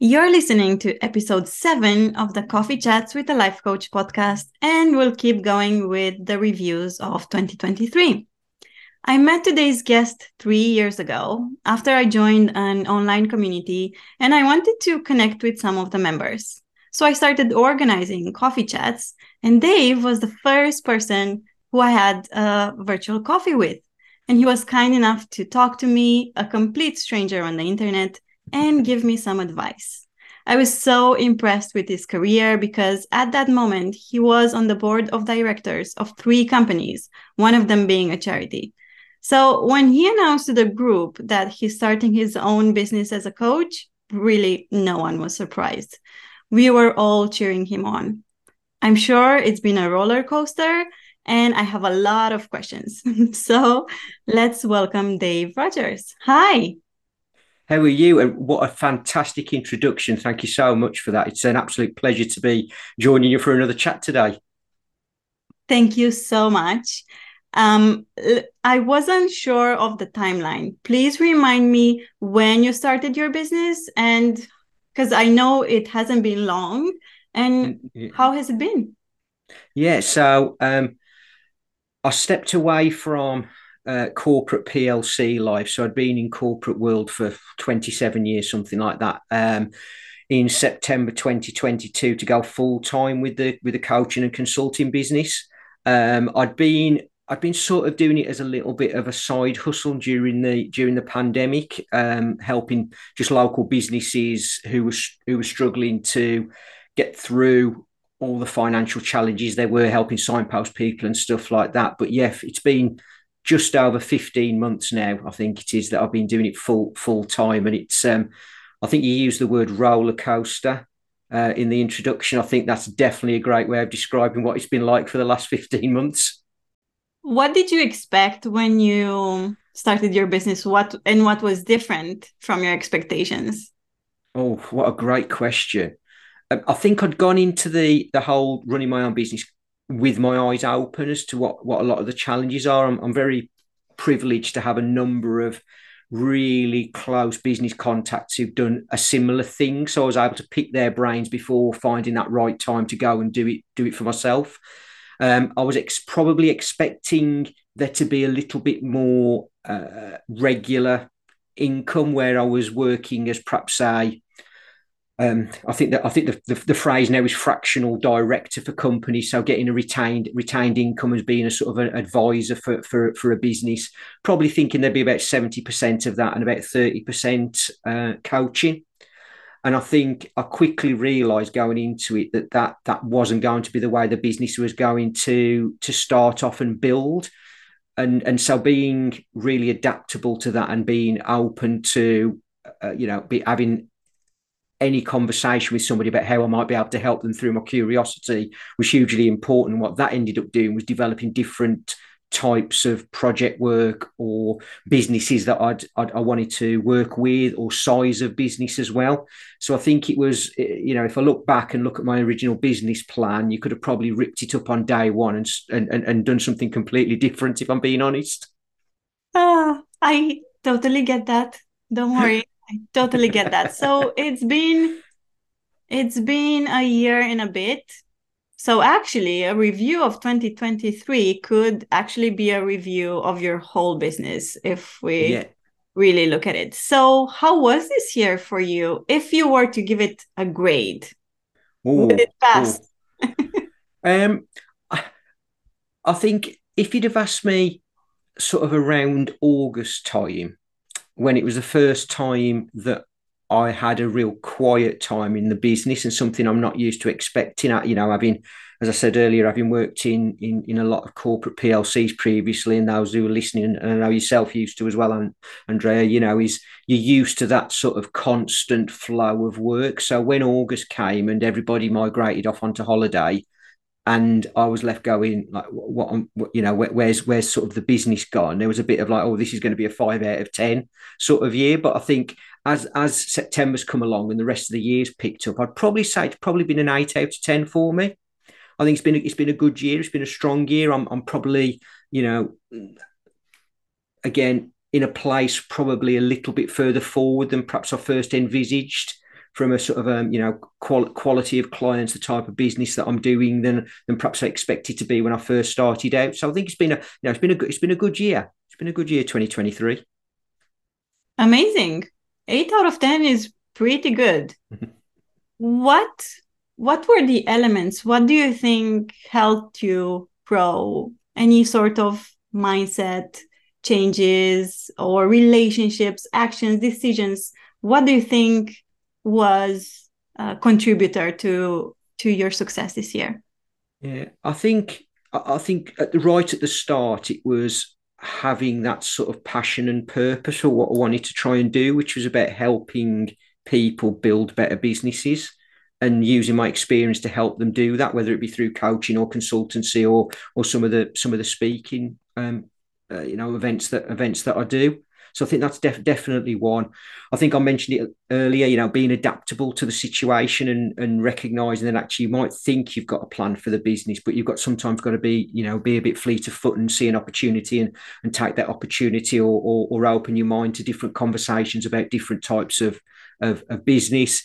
You're listening to episode seven of the Coffee Chats with a Life Coach podcast, and we'll keep going with the reviews of 2023. I met today's guest three years ago after I joined an online community and I wanted to connect with some of the members. So I started organizing coffee chats, and Dave was the first person who I had a virtual coffee with. And he was kind enough to talk to me, a complete stranger on the internet, and give me some advice. I was so impressed with his career because at that moment he was on the board of directors of three companies, one of them being a charity. So when he announced to the group that he's starting his own business as a coach, really no one was surprised. We were all cheering him on. I'm sure it's been a roller coaster and I have a lot of questions. so let's welcome Dave Rogers. Hi. How are you? And what a fantastic introduction. Thank you so much for that. It's an absolute pleasure to be joining you for another chat today. Thank you so much. Um, I wasn't sure of the timeline. Please remind me when you started your business and because I know it hasn't been long. And mm, how has it been? Yeah, so um, I stepped away from uh, corporate PLC life. So I'd been in corporate world for 27 years, something like that. Um, in September 2022 to go full time with the with the coaching and consulting business. Um, I'd been I'd been sort of doing it as a little bit of a side hustle during the during the pandemic, um, helping just local businesses who were who were struggling to get through all the financial challenges they were helping signpost people and stuff like that. But yeah, it's been just over 15 months now, I think it is that I've been doing it full full time. And it's um, I think you used the word roller coaster uh, in the introduction. I think that's definitely a great way of describing what it's been like for the last 15 months. What did you expect when you started your business? What and what was different from your expectations? Oh, what a great question. Um, I think I'd gone into the the whole running my own business with my eyes open as to what what a lot of the challenges are. I'm, I'm very privileged to have a number of really close business contacts who've done a similar thing. So I was able to pick their brains before finding that right time to go and do it do it for myself. Um, I was ex- probably expecting there to be a little bit more uh, regular income where I was working as perhaps a um, I think that I think the, the, the, phrase now is fractional director for companies. So getting a retained retained income as being a sort of an advisor for, for, for a business, probably thinking there'd be about 70% of that and about 30% uh, coaching. And I think I quickly realised going into it that, that that wasn't going to be the way the business was going to to start off and build. And, and so being really adaptable to that and being open to uh, you know be having any conversation with somebody about how I might be able to help them through my curiosity was hugely important. What that ended up doing was developing different types of project work or businesses that I'd, I'd, i wanted to work with or size of business as well. So I think it was, you know, if I look back and look at my original business plan, you could have probably ripped it up on day one and and, and done something completely different. If I'm being honest. Ah, I totally get that. Don't worry. I totally get that. So it's been it's been a year and a bit. So actually a review of 2023 could actually be a review of your whole business if we yeah. really look at it. So how was this year for you if you were to give it a grade? Ooh, Did it pass? um I, I think if you'd have asked me sort of around August time, when it was the first time that I had a real quiet time in the business and something I'm not used to expecting. at, You know, having, as I said earlier, having worked in in, in a lot of corporate PLCs previously, and those who are listening, and I know yourself used to as well, and Andreea, you know, is you're used to that sort of constant flow of work. So when August came and everybody migrated off onto holiday, and I was left going like, what, what you know, where, where's where's sort of the business gone? There was a bit of like, oh, this is going to be a five out of ten sort of year. But I think as as September's come along and the rest of the year's picked up, I'd probably say it's probably been an eight out of ten for me. I think it's been a, it's been a good year. It's been a strong year. I'm I'm probably you know again in a place probably a little bit further forward than perhaps I first envisaged from a sort of um, you know qual- quality of clients, the type of business that I'm doing than than perhaps I expected to be when I first started out. So I think it's been a you know it's been a good it's been a good year. It's been a good year, 2023. Amazing. Eight out of ten is pretty good. what what were the elements? What do you think helped you grow? Any sort of mindset changes or relationships, actions, decisions? What do you think was a contributor to to your success this year? Yeah, I think I think at the right at the start it was having that sort of passion and purpose for what I wanted to try and do, which was about helping people build better businesses and using my experience to help them do that, whether it be through coaching or consultancy or or some of the some of the speaking um, uh, you know events that events that I do. So I think that's def- definitely one. I think I mentioned it earlier, you know, being adaptable to the situation and, and recognizing that actually you might think you've got a plan for the business, but you've got sometimes got to be, you know, be a bit fleet of foot and see an opportunity and, and take that opportunity or, or, or open your mind to different conversations about different types of, of, of business.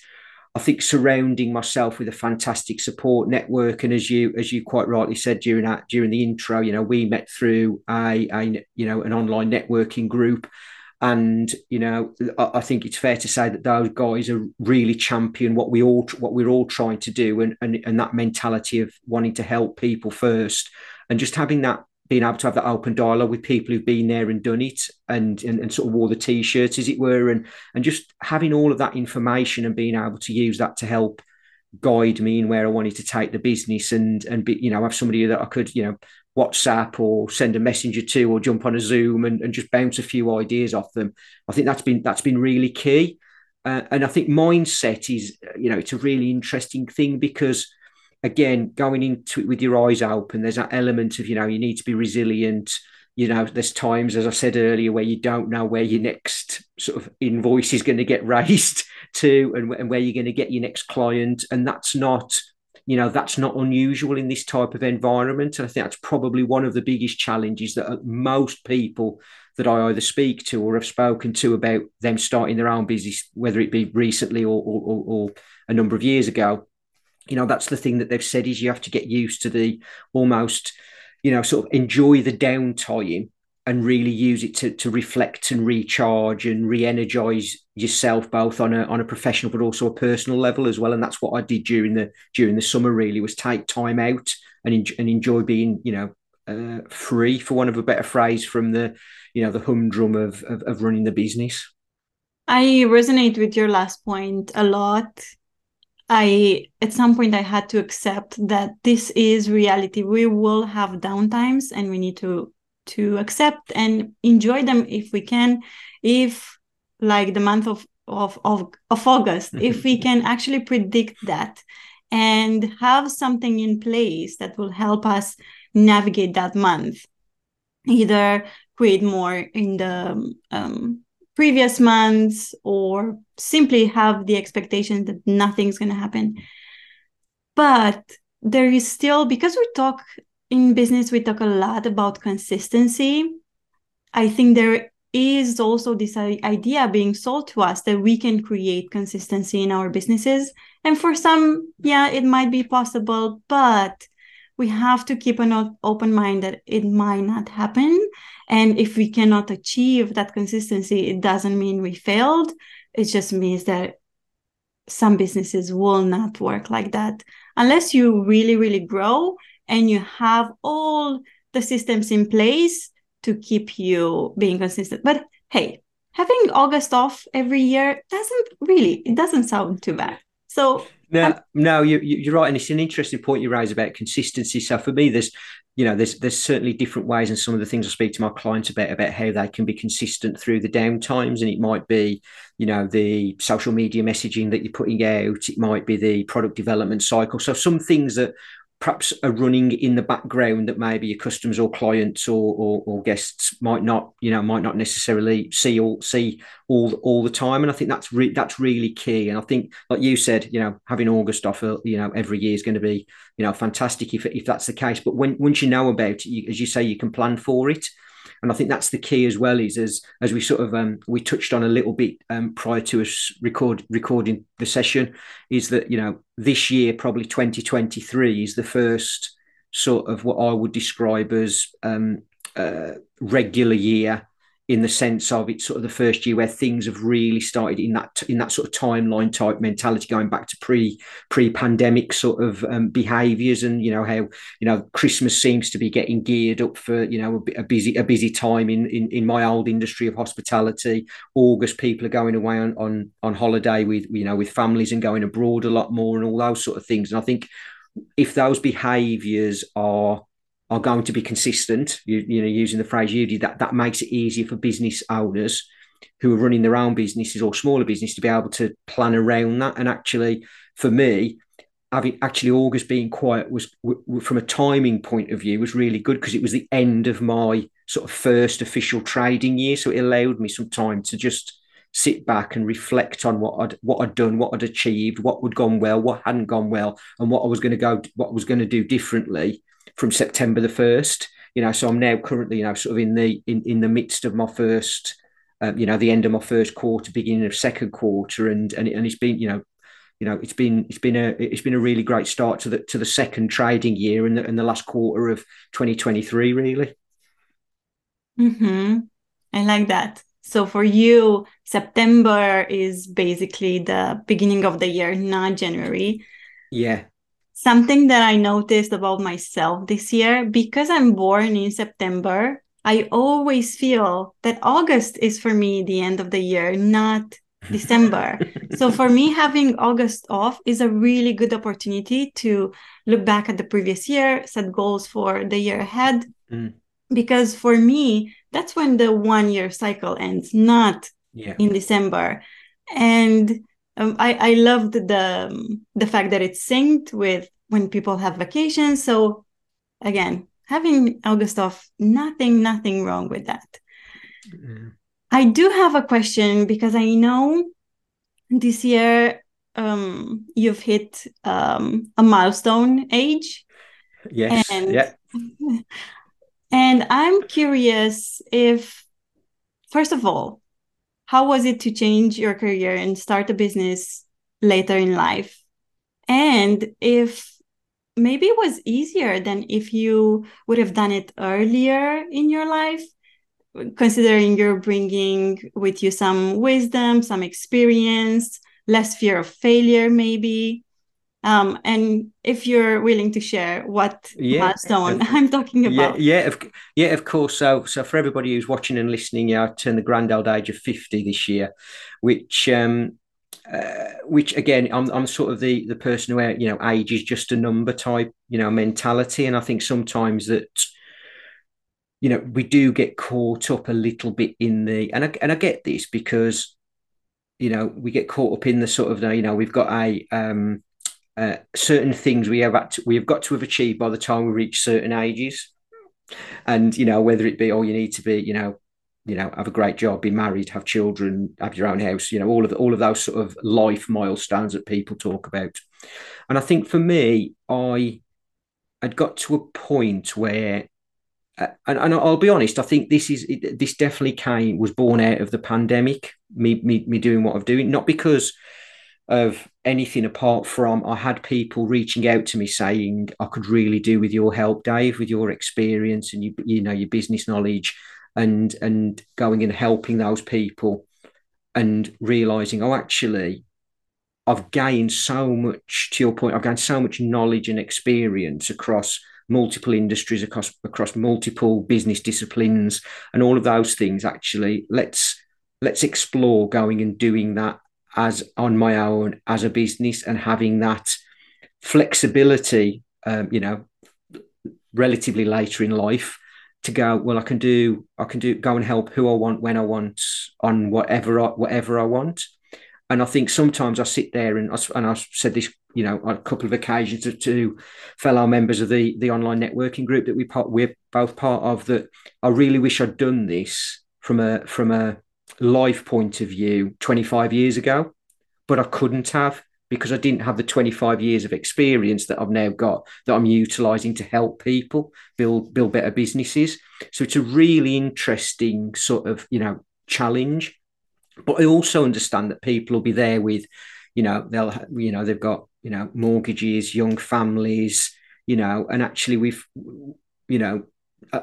I think surrounding myself with a fantastic support network, and as you as you quite rightly said during that during the intro, you know, we met through a, a you know an online networking group, and you know I, I think it's fair to say that those guys are really champion what we all what we're all trying to do, and and and that mentality of wanting to help people first, and just having that being able to have that open dialogue with people who've been there and done it and, and, and sort of wore the t-shirts as it were and and just having all of that information and being able to use that to help guide me in where I wanted to take the business and and be you know have somebody that I could you know WhatsApp or send a messenger to or jump on a Zoom and, and just bounce a few ideas off them. I think that's been that's been really key. Uh, and I think mindset is you know it's a really interesting thing because again, going into it with your eyes open, there's that element of, you know, you need to be resilient. You know, there's times, as I said earlier, where you don't know where your next sort of invoice is going to get raised to and, and where you're going to get your next client. And that's not, you know, that's not unusual in this type of environment. And I think that's probably one of the biggest challenges that uh, most people that I either speak to or have spoken to about them starting their own business, whether it be recently or, or, or a number of years ago, you know that's the thing that they've said is you have to get used to the almost you know sort of enjoy the downtime and really use it to, to reflect and recharge and re-energize yourself both on a on a professional but also a personal level as well. And that's what I did during the during the summer really was take time out and, en- and enjoy being you know uh, free for one of a better phrase from the you know the humdrum of, of of running the business. I resonate with your last point a lot. I at some point I had to accept that this is reality. We will have downtimes and we need to to accept and enjoy them if we can. If like the month of of of, of August, if we can actually predict that and have something in place that will help us navigate that month, either create more in the um, previous months or simply have the expectation that nothing's going to happen. But there is still, because we talk in business, we talk a lot about consistency. I think there is also this idea being sold to us that we can create consistency in our businesses. And for some, yeah, it might be possible, but we have to keep an open mind that it might not happen and if we cannot achieve that consistency, it doesn't mean we failed. It just means that some businesses will not work like that unless you really, really grow and you have all the systems in place to keep you being consistent. But hey, having August off every year doesn't really, it doesn't sound too bad. So no, no, you, you're right, and it's an interesting point you raise about consistency. So for me, there's you know there's there's certainly different ways and some of the things i speak to my clients about about how they can be consistent through the down times and it might be you know the social media messaging that you're putting out it might be the product development cycle so some things that perhaps are running in the background that maybe your customers or clients or, or, or, guests might not you know might not necessarily see all see all all the time. And i think that's re- that's really key. And i think like you said you know having august off uh, you know every year is going to be you know fantastic if, if that's the case. But when once you know about it you, as you say you can plan for it and I think that's the key as well. Is as as we sort of um, we touched on a little bit um, prior to us record recording the session, is that you know this year probably 2023 is the first sort of what I would describe as um, uh, regular year in the sense of it's sort of the first year where things have really started in that in that sort of timeline type mentality going back to pre pre pandemic sort of um, behaviors and you know how you know Christmas seems to be getting geared up for you know a, a, busy a busy time in, in in my old industry of hospitality. August people are going away on on on holiday with you know with families and going abroad a lot more and all those sort of things. And I think if those behaviors are are going to be consistent, you, you know, using the phrase you did, that, that makes it easier for business owners who are running their own businesses or smaller business to be able to plan around that. And actually, for me, having actually August being quiet was w- from a timing point of view was really good because it was the end of my sort of first official trading year. So it allowed me some time to just sit back and reflect on what I'd what I'd done, what I'd achieved, what had gone well, what hadn't gone well, and what I was going to go, what I was going to do differently from September the first. You know, so I'm now currently, you know, sort of in the in, in the midst of my first, um, you know, the end of my first quarter, beginning of second quarter, and and, and it's been, you know, you know, it's been it's been a it's been a really great start to the to the second trading year and the, and the last quarter of 2023, really. Hmm. I like that. So for you, September is basically the beginning of the year, not January. Yeah something that I noticed about myself this year because I'm born in September, I always feel that August is for me the end of the year, not December. so for me, having August off is a really good opportunity to look back at the previous year, set goals for the year ahead. Mm. Because for me, that's when the one year cycle ends, not yeah. in December. And um, I I loved the um, the fact that it's synced with when people have vacations. So again, having August off, nothing nothing wrong with that. Mm. I do have a question because I know this year um, you've hit um, a milestone age. Yes. And, yeah. And I'm curious if, first of all, how was it to change your career and start a business later in life? And if maybe it was easier than if you would have done it earlier in your life, considering you're bringing with you some wisdom, some experience, less fear of failure, maybe. Um, and if you're willing to share what yeah, milestone I'm talking about. Yeah, yeah, of, yeah, of course. So, so for everybody who's watching and listening, yeah, I turned the grand old age of 50 this year, which, um, uh, which again, I'm, I'm sort of the, the person where, you know, age is just a number type, you know, mentality. And I think sometimes that, you know, we do get caught up a little bit in the, and I, and I get this because, you know, we get caught up in the sort of, you know, we've got a, um, uh, certain things we have to, we have got to have achieved by the time we reach certain ages, and you know whether it be oh you need to be you know you know have a great job, be married, have children, have your own house, you know all of all of those sort of life milestones that people talk about, and I think for me I had got to a point where uh, and, and, I'll be honest, I think this is this definitely came was born out of the pandemic. Me, me, me doing what I'm doing, not because of anything apart from I had people reaching out to me saying I could really do with your help, Dave, with your experience and you you know your business knowledge, and and going and helping those people, and realizing oh actually I've gained so much to your point I've gained so much knowledge and experience across multiple industries across across multiple business disciplines and all of those things actually let's let's explore going and doing that as on my own as a business and having that flexibility, um, you know, relatively later in life to go well i can do i can do go and help who i want when i want on whatever I, whatever i want. And i think sometimes i sit there and I, and i've said this you know on a couple of occasions to, to, fellow members of the the online networking group that we part we're both part of that i really wish i'd done this from a from a life point of view 25 years ago, but I couldn't have because I didn't have the 25 years of experience that I've now got that I'm utilizing to help people build build better businesses. So it's a really interesting sort of, you know, challenge. But I also understand that people will be there with, you know, they'll you know, they've got, you know, mortgages, young families, you know, and actually we've you know, uh,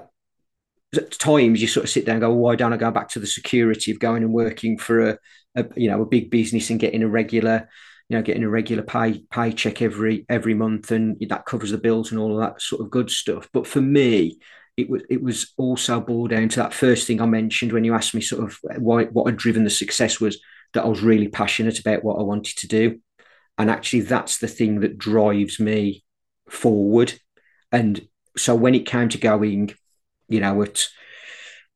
at times you sort of sit there and go, why don't I go back to the security of going and working for a, a you know a big business and getting a regular you know getting a regular pay paycheck every every month and that covers the bills and all of that sort of good stuff. But for me, it was it was also boiled down to that first thing I mentioned when you asked me sort of why what had driven the success was that I was really passionate about what I wanted to do, and actually that's the thing that drives me forward. And so when it came to going you know, at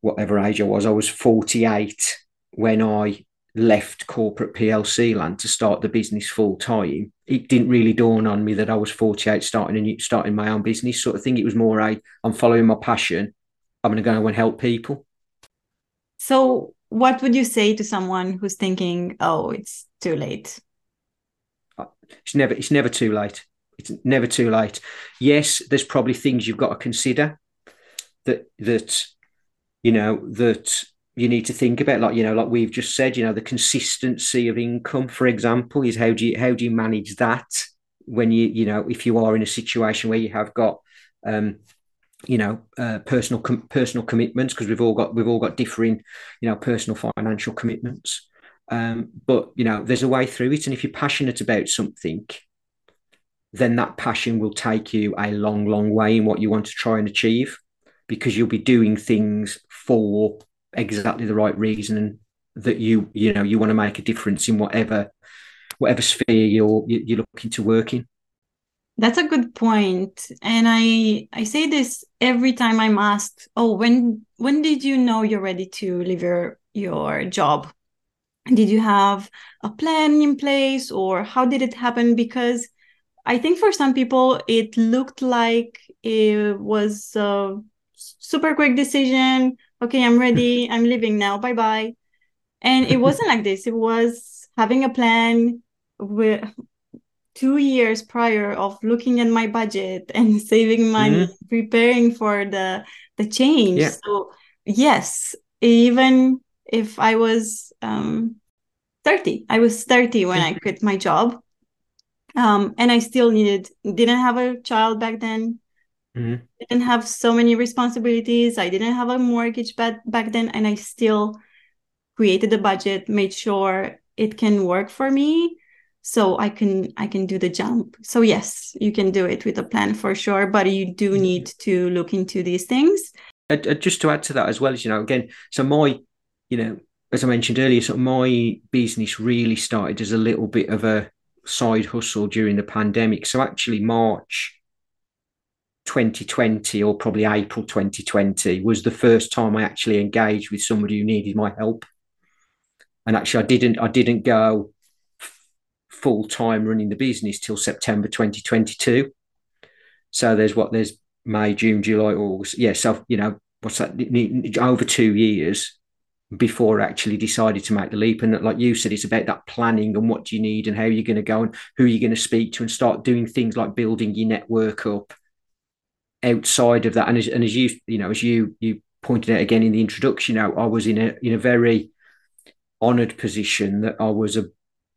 whatever age I was, I was 48 when I left corporate PLC land to start the business full time. It didn't really dawn on me that I was 48 starting a new, starting my own business sort of thing. It was more a I'm following my passion. I'm going to go and help people. So, what would you say to someone who's thinking, "Oh, it's too late"? Uh, it's never it's never too late. It's never too late. Yes, there's probably things you've got to consider that that you know that you need to think about like you know like we've just said you know the consistency of income for example is how do you how do you manage that when you you know if you are in a situation where you have got um you know uh, personal com- personal commitments because we've all got we've all got differing you know personal financial commitments. Um but you know there's a way through it and if you're passionate about something then that passion will take you a long long way in what you want to try and achieve because you'll be doing things for exactly the right reason that you you know you want to make a difference in whatever whatever sphere you're you're looking to work in. That's a good point and i i say this every time i'm asked oh when when did you know you're ready to leave your your job? Did you have a plan in place or how did it happen? Because i think for some people it looked like it was uh, super quick decision. Okay, I'm ready. I'm leaving now. Bye bye. And it wasn't like this. It was having a plan with two years prior of looking at my budget and saving money, mm-hmm. preparing for the the change. Yeah. So yes, even if I was um, 30, I was 30 when I quit my job. Um, and I still needed didn't have a child back then Mm-hmm. I didn't have so many responsibilities. I didn't have a mortgage back back then, and I still created a budget, made sure it can work for me, so I can I can do the jump. So yes, you can do it with a plan for sure, but you do mm-hmm. need to look into these things. Uh, uh, just to add to that as well, as you know, again, so my, you know, as I mentioned earlier, so my business really started as a little bit of a side hustle during the pandemic. So actually, March 2020 or probably April 2020 was the first time I actually engaged with somebody who needed my help. And actually, I didn't. I didn't go full time running the business till September 2022. So there's what there's May, June, July, August. Yeah, so you know what's that? Over two years before I actually decided to make the leap. And like you said, it's about that planning and what do you need and how you're going to go and who you're going to speak to and start doing things like building your network up outside of that, and as, and as you you know as you you pointed out again in the introduction, know, I was in a in a very honoured position that I was a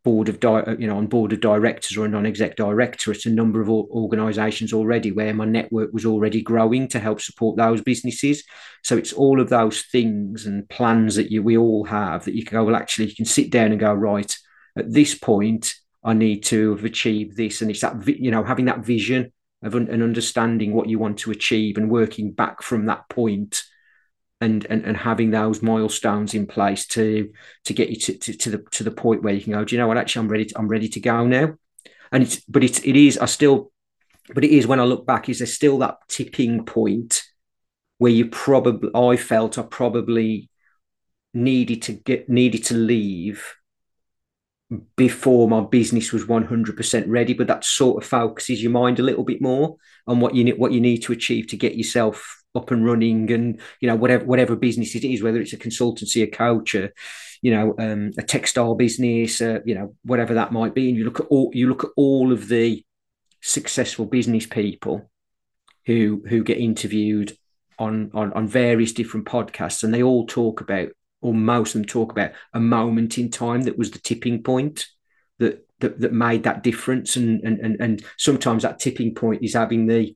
board of di- you know on board of directors or a non-exec director at a number of organizations already where my network was already growing to help support those businesses. So it's all of those things and plans that you we all have that you can go well actually you can sit down and go right at this point i need to have achieved this. And it's that you know having that vision of an, understanding what you want to achieve and working back from that point and, and, and having those milestones in place to to get you to, to, to, the to the point where you can go, do you know what? Actually, I'm ready. To, I'm ready to go now. And it's but it's it is. I still, but it is when I look back. Is there still that tipping point where you probably I felt I probably needed to get needed to leave before my business was 100% ready but that sort of focuses your mind a little bit more on what you need what you need to achieve to get yourself up and running and you know whatever whatever business it is whether it's a consultancy a coach a you know um, a textile business uh, you know whatever that might be. And you look at all you look at all of the successful business people who who get interviewed on on on various different podcasts and they all talk about or most of them talk about a moment in time that was the tipping point that that, that made that difference. And, and and and sometimes that tipping point is having the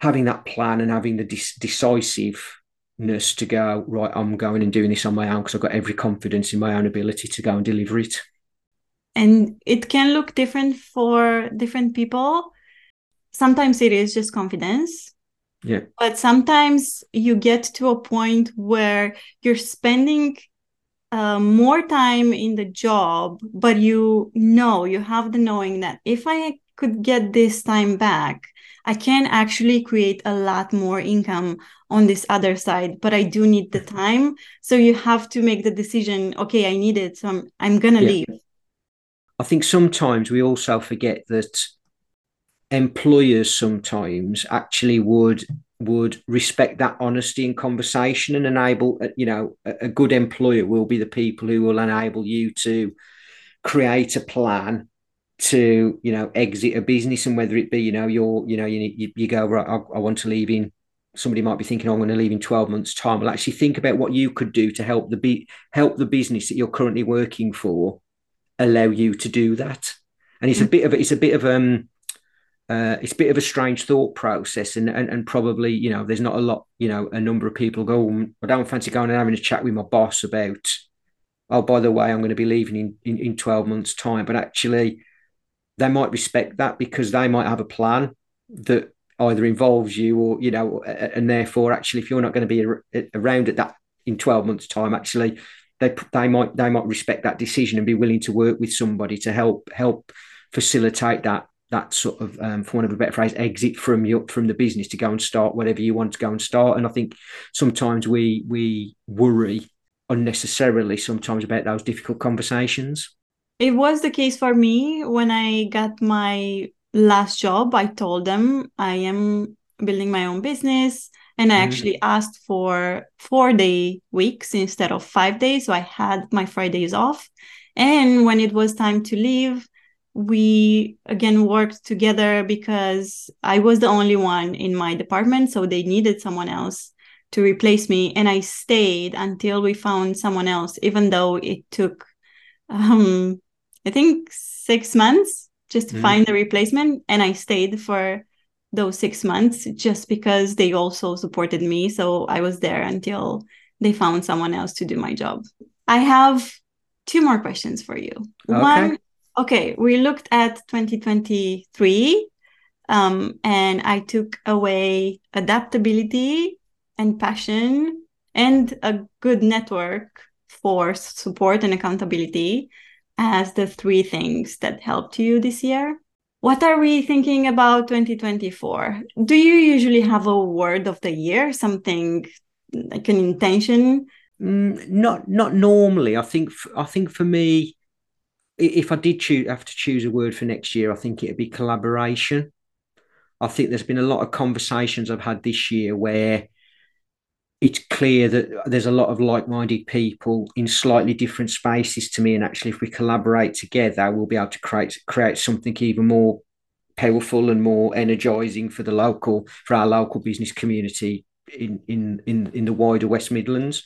having that plan and having the decisiveness to go right i'm going and doing this on my own because i've got every confidence in my own ability to go and deliver it. And it can look different for different people. Sometimes it is just confidence yeah. But sometimes you get to a point where you're spending uh, more time in the job, but you know, you have the knowing that if I could get this time back, I can actually create a lot more income on this other side, but I do need the time. So you have to make the decision, okay, I need it. So I'm, I'm going to yeah. leave. I think sometimes we also forget that employers sometimes actually would would respect that honesty in conversation and enable uh, you know a, good employer will be the people who will enable you to create a plan to you know exit a business. And whether it be you know you're you know you you, you go right I, I, want to leave in somebody might be thinking oh, i'm going to leave in 12 months time. Well actually think about what you could do to help the be help the business that you're currently working for allow you to do that. And it's a bit of it's a bit of um uh, it's a bit of a strange thought process, and, and and probably you know there's not a lot you know a number of people go. Oh, I don't fancy going and having a chat with my boss about. Oh, by the way, I'm going to be leaving in, in, in 12 months' time. But actually, they might respect that because they might have a plan that either involves you or you know, and therefore, actually, if you're not going to be around at that in 12 months' time, actually, they they might they might respect that decision and be willing to work with somebody to help help facilitate that that sort of, um, for want of a better phrase, exit from your from the business to go and start whatever you want to go and start. And I think sometimes we we worry unnecessarily sometimes about those difficult conversations. It was the case for me when I got my last job. I told them I am building my own business. And I mm. actually asked for four day weeks instead of five days. So I had my Fridays off. And when it was time to leave, we again worked together because I was the only one in my department, so they needed someone else to replace me, and I stayed until we found someone else, even though it took, um, I think six months just to mm. find a replacement, and I stayed for those six months just because they also supported me, so I was there until they found someone else to do my job. I have two more questions for you. Okay. One okay, we looked at 2023 um, and I took away adaptability and passion and a good network for support and accountability as the three things that helped you this year. What are we thinking about 2024? Do you usually have a word of the year, something like an intention? Mm, not not normally. I think I think for me, if I did choose, have to choose a word for next year, I think it'd be collaboration. I think there's been a lot of conversations I've had this year where it's clear that there's a lot of like-minded people in slightly different spaces to me, and actually, if we collaborate together, we'll be able to create create something even more powerful and more energizing for the local for our local business community in in in in the wider West Midlands,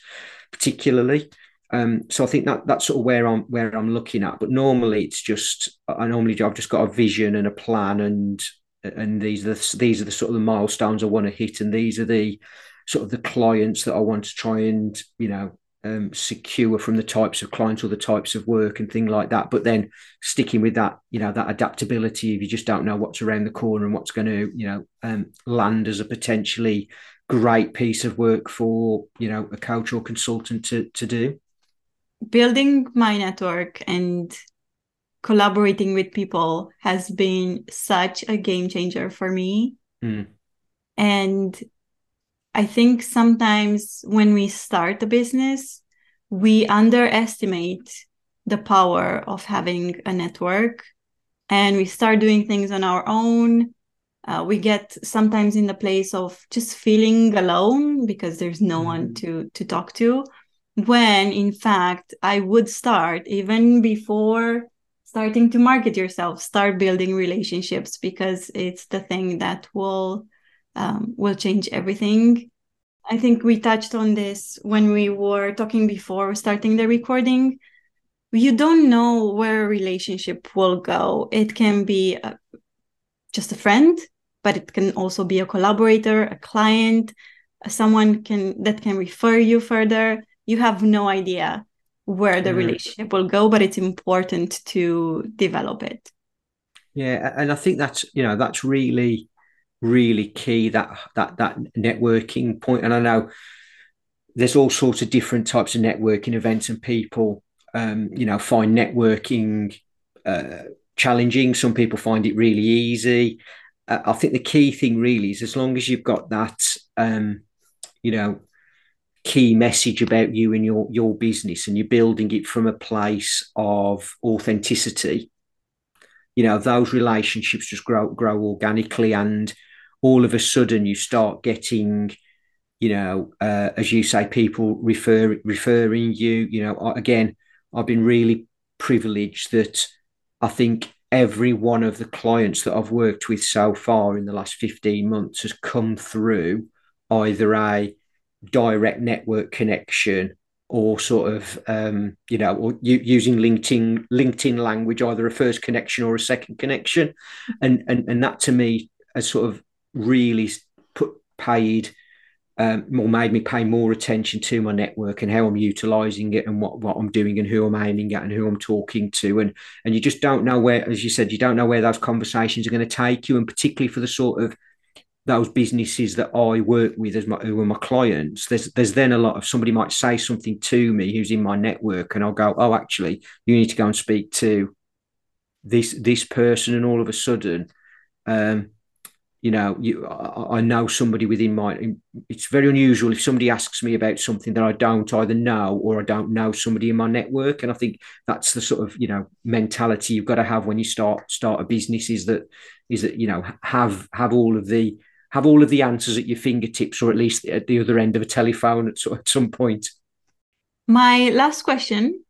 particularly. Um, so I think that that's sort of where I'm where I'm looking at. But normally it's just I normally do, I've just got a vision and a plan, and and these are the, these are the sort of the milestones I want to hit, and these are the sort of the clients that I want to try and you know um, secure from the types of clients or the types of work and thing like that. But then sticking with that, you know, that adaptability if you just don't know what's around the corner and what's going to, you know, um, land as a potentially great piece of work for, you know, a coach or consultant to to do building my network and collaborating with people has been such a game changer for me. Mm. And I think sometimes when we start a business, we underestimate the power of having a network and we start doing things on our own uh, we get sometimes in the place of just feeling alone because there's no mm-hmm. one to to talk to when in fact i would start even before starting to market yourself start building relationships because it's the thing that will um, will change everything. I think we touched on this when we were talking before starting the recording. You don't know where a relationship will go. It can be a, just a friend but it can also be a collaborator a client someone can that can refer you further you have no idea where the mm. relationship will go but it's important to develop it. Yeah and i think that's you know that's really really key that that that networking point. And i know there's all sorts of different types of networking events and people um, you know find networking uh, challenging. Some people find it really easy. Uh, i think the key thing really is as long as you've got that um, you know key message about you and your your business and you're building it from a place of authenticity. You know those relationships just grow grow organically and all of a sudden you start getting you know uh, as you say people refer referring you. You know again i've been really privileged that i think every one of the clients that i've worked with so far in the last 15 months has come through either a direct network connection or sort of um, you know or using linkedin linkedin language either a first connection or a second connection and and, and that to me has sort of really put paid um, or made me pay more attention to my network and how I'm utilizing it and what, what I'm doing and who I'm aiming at and who I'm talking to. And and you just don't know where, as you said, you don't know where those conversations are going to take you. And particularly for the sort of those businesses that I work with as my who are my clients, there's there's then a lot of somebody might say something to me who's in my network, and I'll go, oh, actually, you need to go and speak to this this person, and all of a sudden, um, you know, you I, I know somebody within my. It's very unusual if somebody asks me about something that I don't either know or I don't know somebody in my network, and I think that's the sort of you know mentality you've got to have when you start start a business. Is that is that you know have have all of the have all of the answers at your fingertips, or at least at the other end of a telephone at, at some point. My last question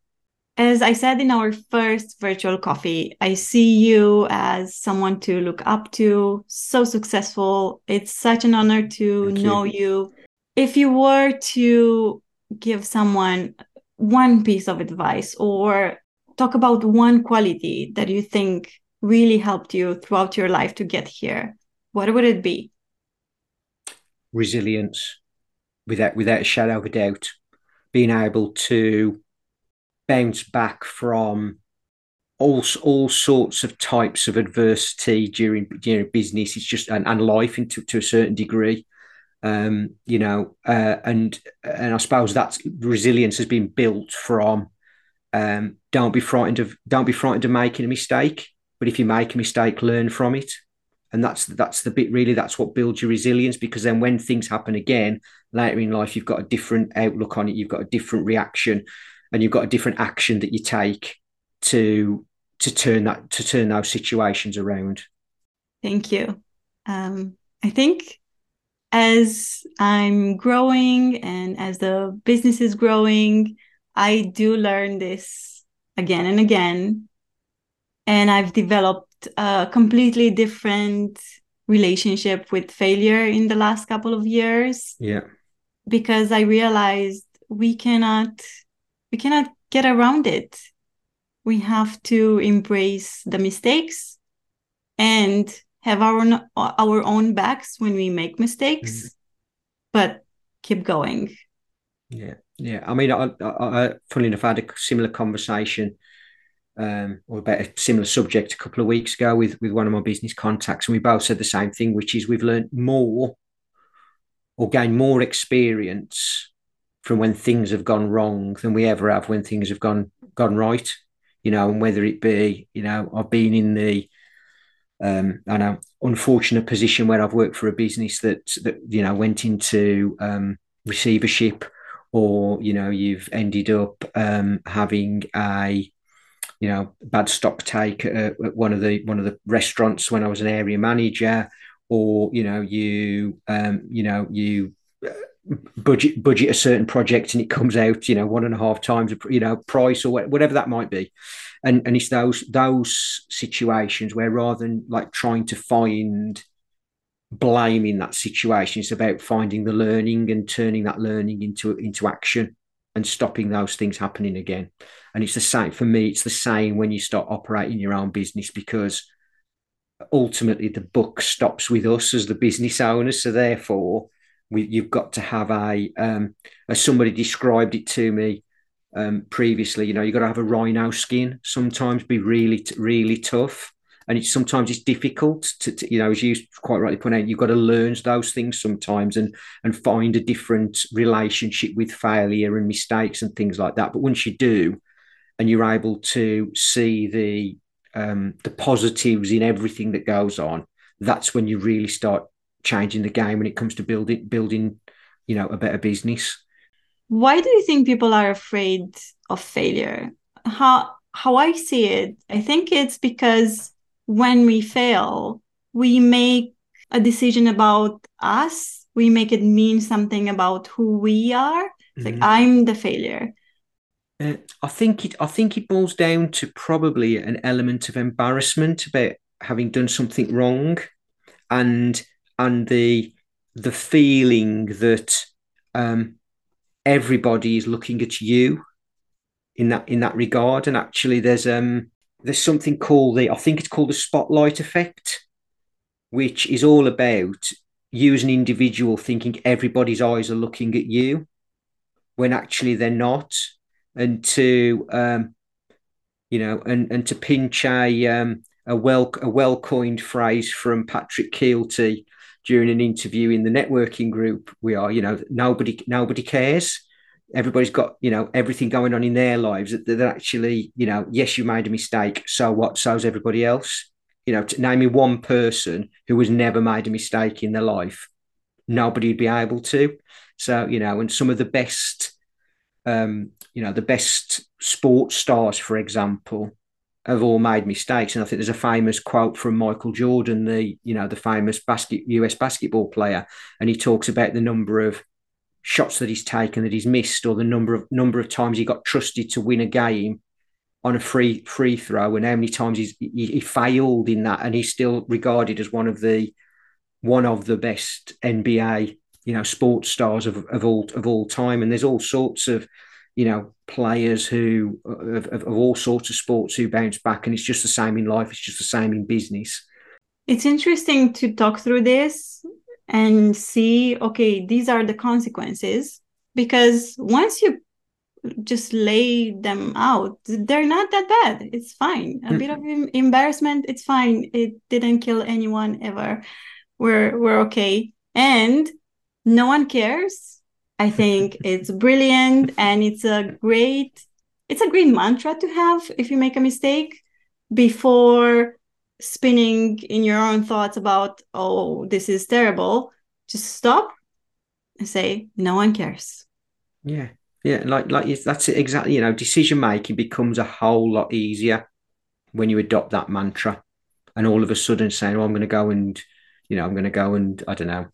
as I said in our first virtual coffee, I see you as someone to look up to, so successful. It's such an honor to Thank know you. you. If you were to give someone one piece of advice or talk about one quality that you think really helped you throughout your life to get here, what would it be? Resilience without without a shadow of a doubt being able to bounce back from all all sorts of types of adversity during during business it's just and, and life into to a certain degree. Um you know uh, and and i suppose that resilience has been built from um don't be frightened of don't be frightened of making a mistake but if you make a mistake learn from it and that's that's the bit really that's what builds your resilience because then when things happen again later in life you've got a different outlook on it you've got a different reaction and you've got a different action that you take to to turn that to turn those situations around. Thank you. Um, i think as i'm growing and as the business is growing i do learn this again and again. And i've developed a completely different relationship with failure in the last couple of years. Yeah. Because I realized we cannot we cannot get around it. We have to embrace the mistakes and have our own, our own backs when we make mistakes, mm. but keep going. Yeah, yeah. I mean, I, I, I, funny enough, I had a similar conversation um, or about a similar subject a couple of weeks ago with with one of my business contacts, and we both said the same thing, which is we've learned more or gained more experience from when things have gone wrong than we ever have when things have gone gone right. You know, and whether it be, you know, I've been in the um, I know unfortunate position where I've worked for a business that that you know went into um, receivership, or you know you've ended up um, having a you know bad stock take at, at one of the one of the restaurants when I was an area manager, or you know you um, you know you uh, budget budget a certain project and it comes out you know one and a half times you know price or whatever that might be. And and it's those those situations where rather than like trying to find blame in that situation it's about finding the learning and turning that learning into into action and stopping those things happening again. And it's the same for me it's the same when you start operating your own business because ultimately the book stops with us as the business owners so therefore we, you've got to have a um, as somebody described it to me um, previously you know you've got to have a rhino skin sometimes be really really tough and it's sometimes it's difficult to, to, you know as you quite rightly point out you've got to learn those things sometimes and and find a different relationship with failure and mistakes and things like that. But once you do and you're able to see the um, the positives in everything that goes on that's when you really start changing the game when it comes to building building you know a better business. Why do you think people are afraid of failure? How how i see it i think it's because when we fail, we make a decision about us. We make it mean something about who we are. It's mm-hmm. like I'm the failure. Uh, I think it. I think it boils down to probably an element of embarrassment about having done something wrong, and and the the feeling that um, everybody is looking at you in that in that regard. And actually, there's um there's something called the I think it's called the spotlight effect, which is all about you as an individual thinking everybody's eyes are looking at you when actually they're not, and to um, you know, and and to pinch a um, a well a well coined phrase from Patrick Kielty during an interview in the networking group we are, you know, nobody nobody cares everybody's got you know everything going on in their lives that, that actually you know yes you made a mistake so what? So's everybody else. You know to name me one person who has never made a mistake in their life nobody would be able to. So you know and some of the best um you know the best sports stars for example have all made mistakes. And i think there's a famous quote from michael jordan the you know the famous basket us basketball player and he talks about the number of shots that he's taken that he's missed or the number of number of times he got trusted to win a game on a free free throw and how many times he's he, he failed in that and he's still regarded as one of the one of the best NBA you know sports stars of, of all of all time. And there's all sorts of you know players who of, of, of all sorts of sports who bounce back and it's just the same in life it's just the same in business. It's interesting to talk through this and see okay these are the consequences because once you just lay them out they're not that bad. It's fine. A mm. bit of embarrassment it's fine. It didn't kill anyone ever. We're we're okay. And no one cares. I think it's brilliant and it's a great it's a great mantra to have if you make a mistake before spinning in your own thoughts about oh this is terrible just stop and say no one cares. Yeah. Yeah like like that's it exactly you know decision making becomes a whole lot easier when you adopt that mantra and all of a sudden saying oh i'm going to go and you know i'm going to go and i don't know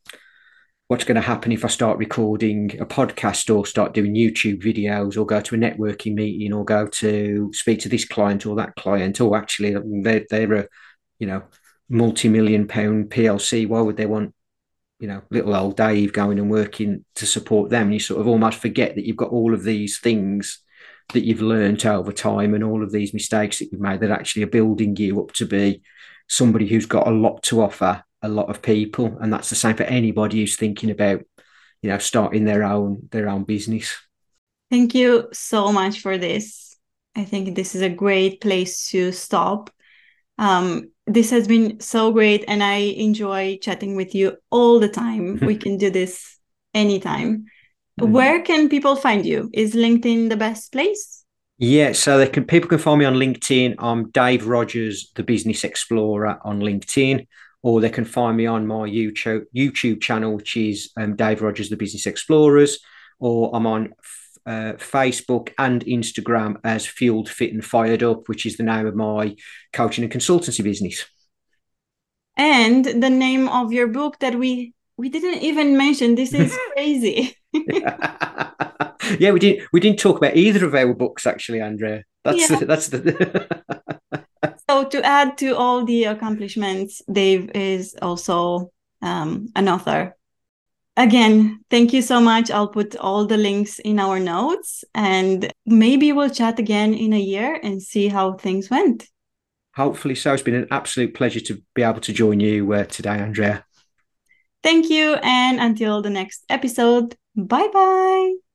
what's going to happen if I start recording a podcast or start doing YouTube videos or go to a networking meeting or go to speak to this client or that client? Or actually they're, they're a you know, multi-million pound PLC, why would they want, you know, little old Dave going and working to support them? You sort of almost forget that you've got all of these things that you've learned over time and all of these mistakes that you've made that actually are building you up to be somebody who's got a lot to offer a lot of people. And that's the same for anybody who's thinking about, you know, starting their own their own business. Thank you so much for this. I think this is a great place to stop. Um, this has been so great and I enjoy chatting with you all the time. we can do this anytime. Mm-hmm. Where can people find you? Is LinkedIn the best place? Yeah, so they can people can find me on LinkedIn. I'm Dave Rogers, the Business Explorer on LinkedIn, or they can find me on my YouTube YouTube channel, which is um, Dave Rogers, the Business Explorers, or I'm on uh, Facebook and Instagram as Fuelled, Fit, and Fired Up, which is the name of my coaching and consultancy business. And the name of your book that we we didn't even mention. This is crazy. yeah, we didn't we didn't talk about either of our books actually, Andreea. That's yeah. the, that's the. so to add to all the accomplishments, Dave is also um, an author. Again, thank you so much. I'll put all the links in our notes and maybe we'll chat again in a year and see how things went. Hopefully so. It's been an absolute pleasure to be able to join you uh, today, Andreea. Thank you. And until the next episode, bye bye.